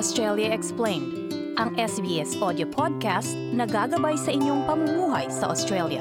Australia Explained, ang SBS audio podcast na gagabay sa inyong pamumuhay sa Australia.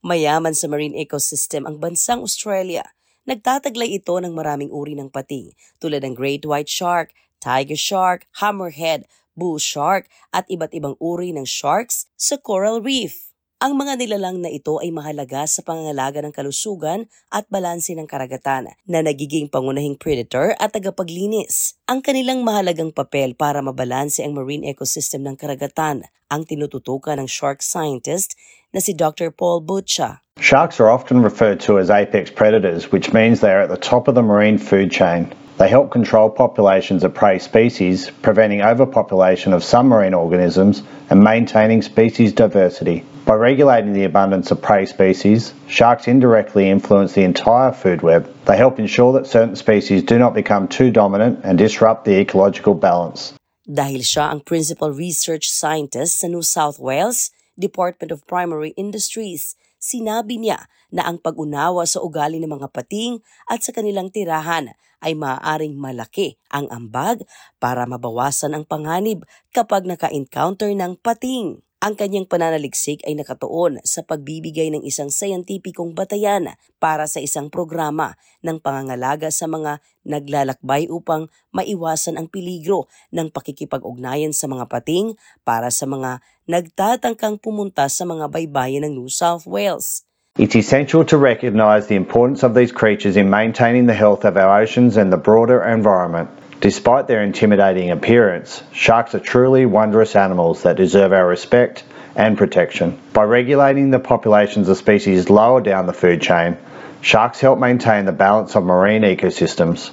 Mayaman sa marine ecosystem ang bansang Australia. Nagtataglay ito ng maraming uri ng pating tulad ng great white shark, tiger shark, hammerhead, bull shark at iba't ibang uri ng sharks sa coral reef. Ang mga nilalang na ito ay mahalaga sa pangangalaga ng kalusugan at balanse ng karagatan na nagiging pangunahing predator at tagapaglinis. Ang kanilang mahalagang papel para mabalanse ang marine ecosystem ng karagatan ang tinututukan ng shark scientist na si Dr. Paul Butcha. Sharks are often referred to as apex predators, which means they are at the top of the marine food chain. They help control populations of prey species, preventing overpopulation of some marine organisms and maintaining species diversity. By regulating the abundance of prey species, sharks indirectly influence the entire food web. They help ensure that certain species do not become too dominant and disrupt the ecological balance. Dahil siya ang principal research scientist sa New South Wales Department of Primary Industries, sinabi niya na ang pag-unawa sa ugali ng mga pating at sa kanilang tirahan ay maaaring malaki ang ambag para mabawasan ang panganib kapag naka-encounter ng pating. Ang kanyang pananaliksik ay nakatuon sa pagbibigay ng isang sayantipikong batayan para sa isang programa ng pangangalaga sa mga naglalakbay upang maiwasan ang peligro ng pakikipag-ugnayan sa mga pating para sa mga nagtatangkang pumunta sa mga baybayin ng New South Wales. It's essential to recognise the importance of these creatures in maintaining the health of our oceans and the broader environment. Despite their intimidating appearance, sharks are truly wondrous animals that deserve our respect and protection. By regulating the populations of species lower down the food chain, sharks help maintain the balance of marine ecosystems.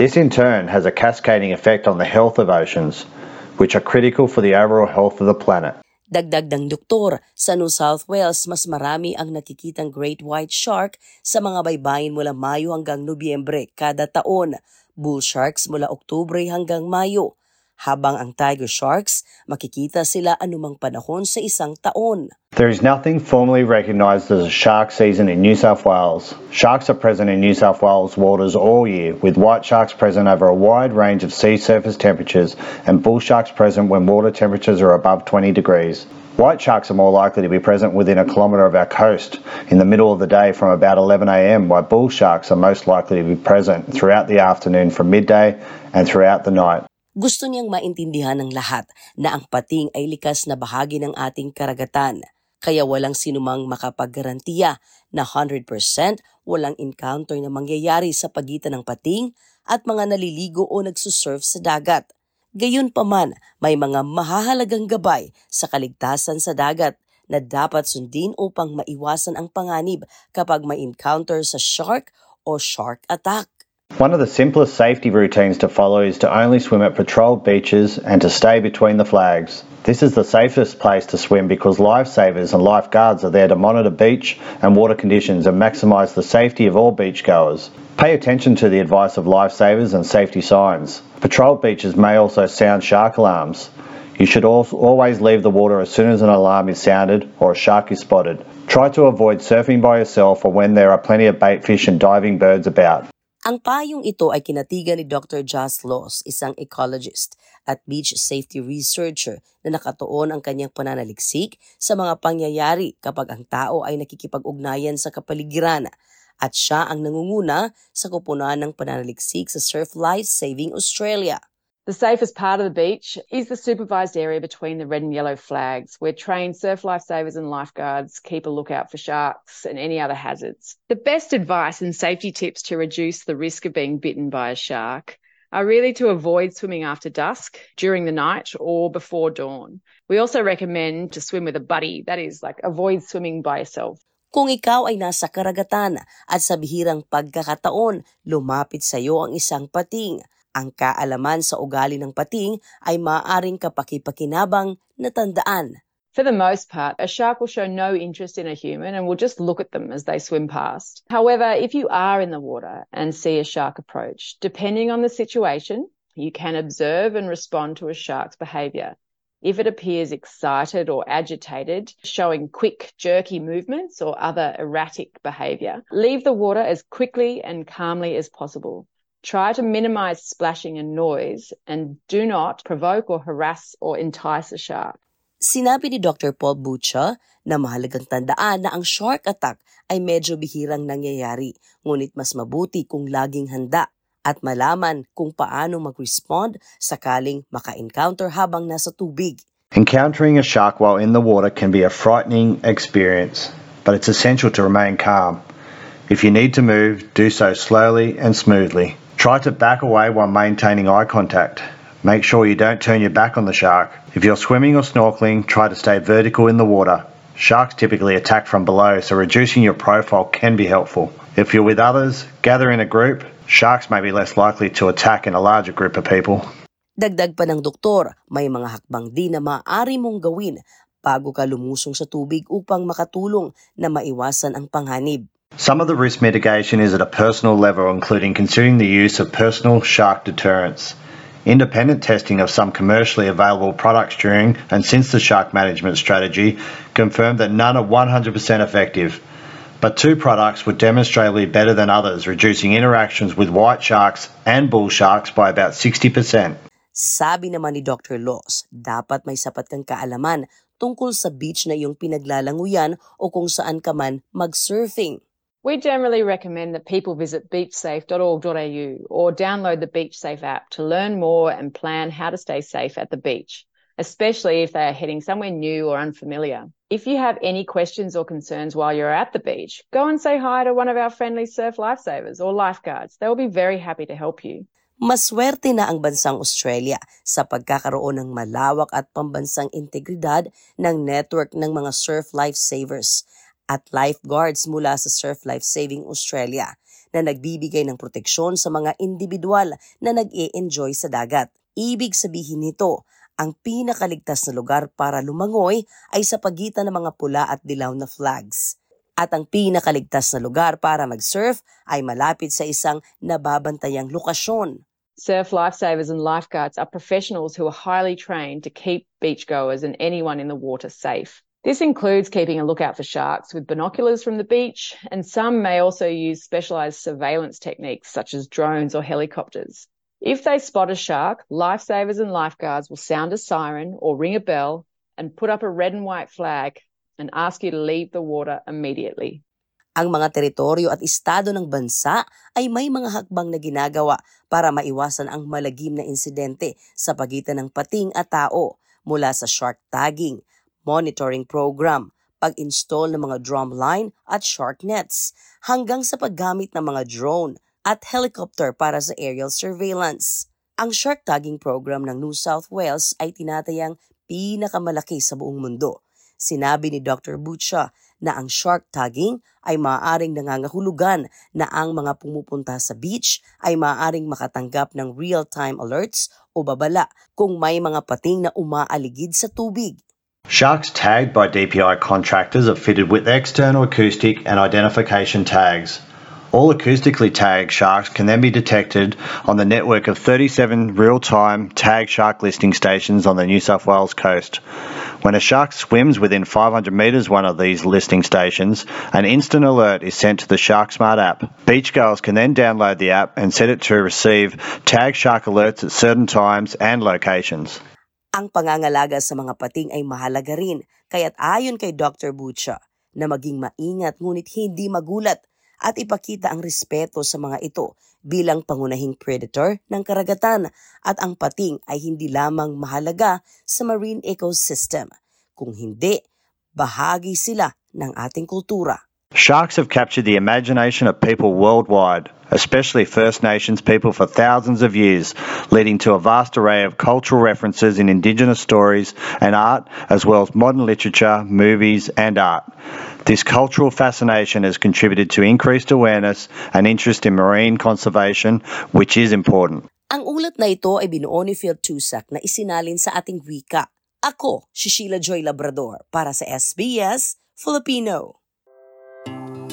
This in turn has a cascading effect on the health of oceans, which are critical for the overall health of the planet. Dagdag ng doktor, sa New South Wales mas marami ang nakikitang great white shark sa mga baybayin mula Mayo hanggang Nobyembre kada taon, bull sharks mula Oktubre hanggang Mayo, habang ang tiger sharks makikita sila anumang panahon sa isang taon. There is nothing formally recognised as a shark season in New South Wales. Sharks are present in New South Wales waters all year, with white sharks present over a wide range of sea surface temperatures and bull sharks present when water temperatures are above 20 degrees. White sharks are more likely to be present within a kilometre of our coast in the middle of the day from about 11am, while bull sharks are most likely to be present throughout the afternoon from midday and throughout the night. Gusto niyang maintindihan ng lahat na ang pating ay likas na bahagi ng ating karagatan kaya walang sinumang makapaggarantiya na 100% walang encounter na mangyayari sa pagitan ng pating at mga naliligo o nagsusurf sa dagat. Gayunpaman, may mga mahahalagang gabay sa kaligtasan sa dagat na dapat sundin upang maiwasan ang panganib kapag may encounter sa shark o shark attack. One of the simplest safety routines to follow is to only swim at patrolled beaches and to stay between the flags. This is the safest place to swim because lifesavers and lifeguards are there to monitor beach and water conditions and maximise the safety of all beachgoers. Pay attention to the advice of lifesavers and safety signs. Patrolled beaches may also sound shark alarms. You should always leave the water as soon as an alarm is sounded or a shark is spotted. Try to avoid surfing by yourself or when there are plenty of bait fish and diving birds about. Ang payong ito ay kinatigan ni Dr. Joss Loss, isang ecologist at beach safety researcher na nakatuon ang kanyang pananaliksik sa mga pangyayari kapag ang tao ay nakikipag-ugnayan sa kapaligiran at siya ang nangunguna sa kupunan ng pananaliksik sa Surf Life Saving Australia. The safest part of the beach is the supervised area between the red and yellow flags, where trained surf lifesavers and lifeguards keep a lookout for sharks and any other hazards. The best advice and safety tips to reduce the risk of being bitten by a shark are really to avoid swimming after dusk, during the night, or before dawn. We also recommend to swim with a buddy, that is, like avoid swimming by yourself. Kung ikaw ay nasa karagatan at sa bihirang pagkakataon, lumapit sa iyo ang isang pating. Ang kaalaman sa ugali ng pating ay maaaring kapakipakinabang na tandaan For the most part, a shark will show no interest in a human and will just look at them as they swim past. However, if you are in the water and see a shark approach, depending on the situation, you can observe and respond to a shark's behavior. If it appears excited or agitated, showing quick, jerky movements or other erratic behavior, leave the water as quickly and calmly as possible. Try to minimize splashing and noise and do not provoke or harass or entice a shark. Sinabi ni Dr. Paul Bucha na mahalagang tandaan na ang shark attack ay medyo bihirang nangyayari, ngunit mas mabuti kung laging handa at malaman kung paano mag-respond sakaling maka-encounter habang nasa tubig. Encountering a shark while in the water can be a frightening experience, but it's essential to remain calm. If you need to move, do so slowly and smoothly. Try to back away while maintaining eye contact. Make sure you don't turn your back on the shark. If you're swimming or snorkeling, try to stay vertical in the water. Sharks typically attack from below, so reducing your profile can be helpful. If you're with others, gather in a group. Sharks may be less likely to attack in a larger group of people. Dagdag pa ng doktor, may mga hakbang din na maaari mong gawin bago ka lumusong sa tubig upang makatulong na maiwasan ang panganib. Some of the risk mitigation is at a personal level, including considering the use of personal shark deterrents. Independent testing of some commercially available products during and since the shark management strategy confirmed that none are 100% effective, but two products were demonstrably better than others, reducing interactions with white sharks and bull sharks by about 60%. Sabi naman ni Dr. Laws, dapat may sapat kang kaalaman tungkol sa beach na iyong pinaglalanguyan o kung saan ka man mag-surfing. We generally recommend that people visit beachsafe.org.au or download the BeachSafe app to learn more and plan how to stay safe at the beach, especially if they are heading somewhere new or unfamiliar. If you have any questions or concerns while you're at the beach, go and say hi to one of our friendly surf lifesavers or lifeguards. They will be very happy to help you. Maswerte na ang bansang Australia sa pagkakaroon ng malawak at pambansang integridad ng network ng mga surf lifesavers at lifeguards mula sa Surf Life Saving Australia na nagbibigay ng proteksyon sa mga individual na nag-e-enjoy sa dagat. Ibig sabihin nito, ang pinakaligtas na lugar para lumangoy ay sa pagitan ng mga pula at dilaw na flags. At ang pinakaligtas na lugar para mag-surf ay malapit sa isang nababantayang lokasyon. Surf lifesavers and lifeguards are professionals who are highly trained to keep beachgoers and anyone in the water safe. This includes keeping a lookout for sharks with binoculars from the beach, and some may also use specialised surveillance techniques such as drones or helicopters. If they spot a shark, lifesavers and lifeguards will sound a siren or ring a bell and put up a red and white flag and ask you to leave the water immediately. Ang mga teritoryo at estado ng bansa ay may mga hakbang na ginagawa para maiwasan ang malagim na insidente sa pagitan ng pating at tao mula sa shark tagging, monitoring program, pag-install ng mga drumline at shark nets, hanggang sa paggamit ng mga drone at helicopter para sa aerial surveillance. Ang shark tagging program ng New South Wales ay tinatayang pinakamalaki sa buong mundo. Sinabi ni Dr. Butcha na ang shark tagging ay maaaring nangangahulugan na ang mga pumupunta sa beach ay maaaring makatanggap ng real-time alerts o babala kung may mga pating na umaaligid sa tubig. Sharks tagged by DPI contractors are fitted with external acoustic and identification tags. All acoustically tagged sharks can then be detected on the network of 37 real-time tag shark listing stations on the New South Wales coast. When a shark swims within 500 metres of one of these listing stations, an instant alert is sent to the SharkSmart app. Beachgoers can then download the app and set it to receive tag shark alerts at certain times and locations. Ang pangangalaga sa mga pating ay mahalaga rin, kaya't ayon kay Dr. Butcha na maging maingat ngunit hindi magulat at ipakita ang respeto sa mga ito bilang pangunahing predator ng karagatan at ang pating ay hindi lamang mahalaga sa marine ecosystem. Kung hindi, bahagi sila ng ating kultura. Sharks have captured the imagination of people worldwide, especially First Nations people for thousands of years, leading to a vast array of cultural references in Indigenous stories and art, as well as modern literature, movies, and art. This cultural fascination has contributed to increased awareness and interest in marine conservation, which is important. Ang ulat na ito ay binuo ni Phil Tusak na isinalin sa ating wika. Ako, si Sheila Joy Labrador, para sa SBS Filipino.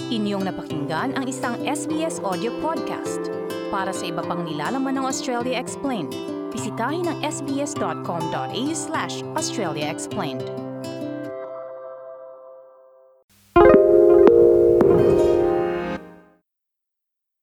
Inyong napakinggan ang isang SBS audio podcast. Para sa iba pang nilalaman ng Australia Explained, bisitahin ang sbs.com.au slash Australia.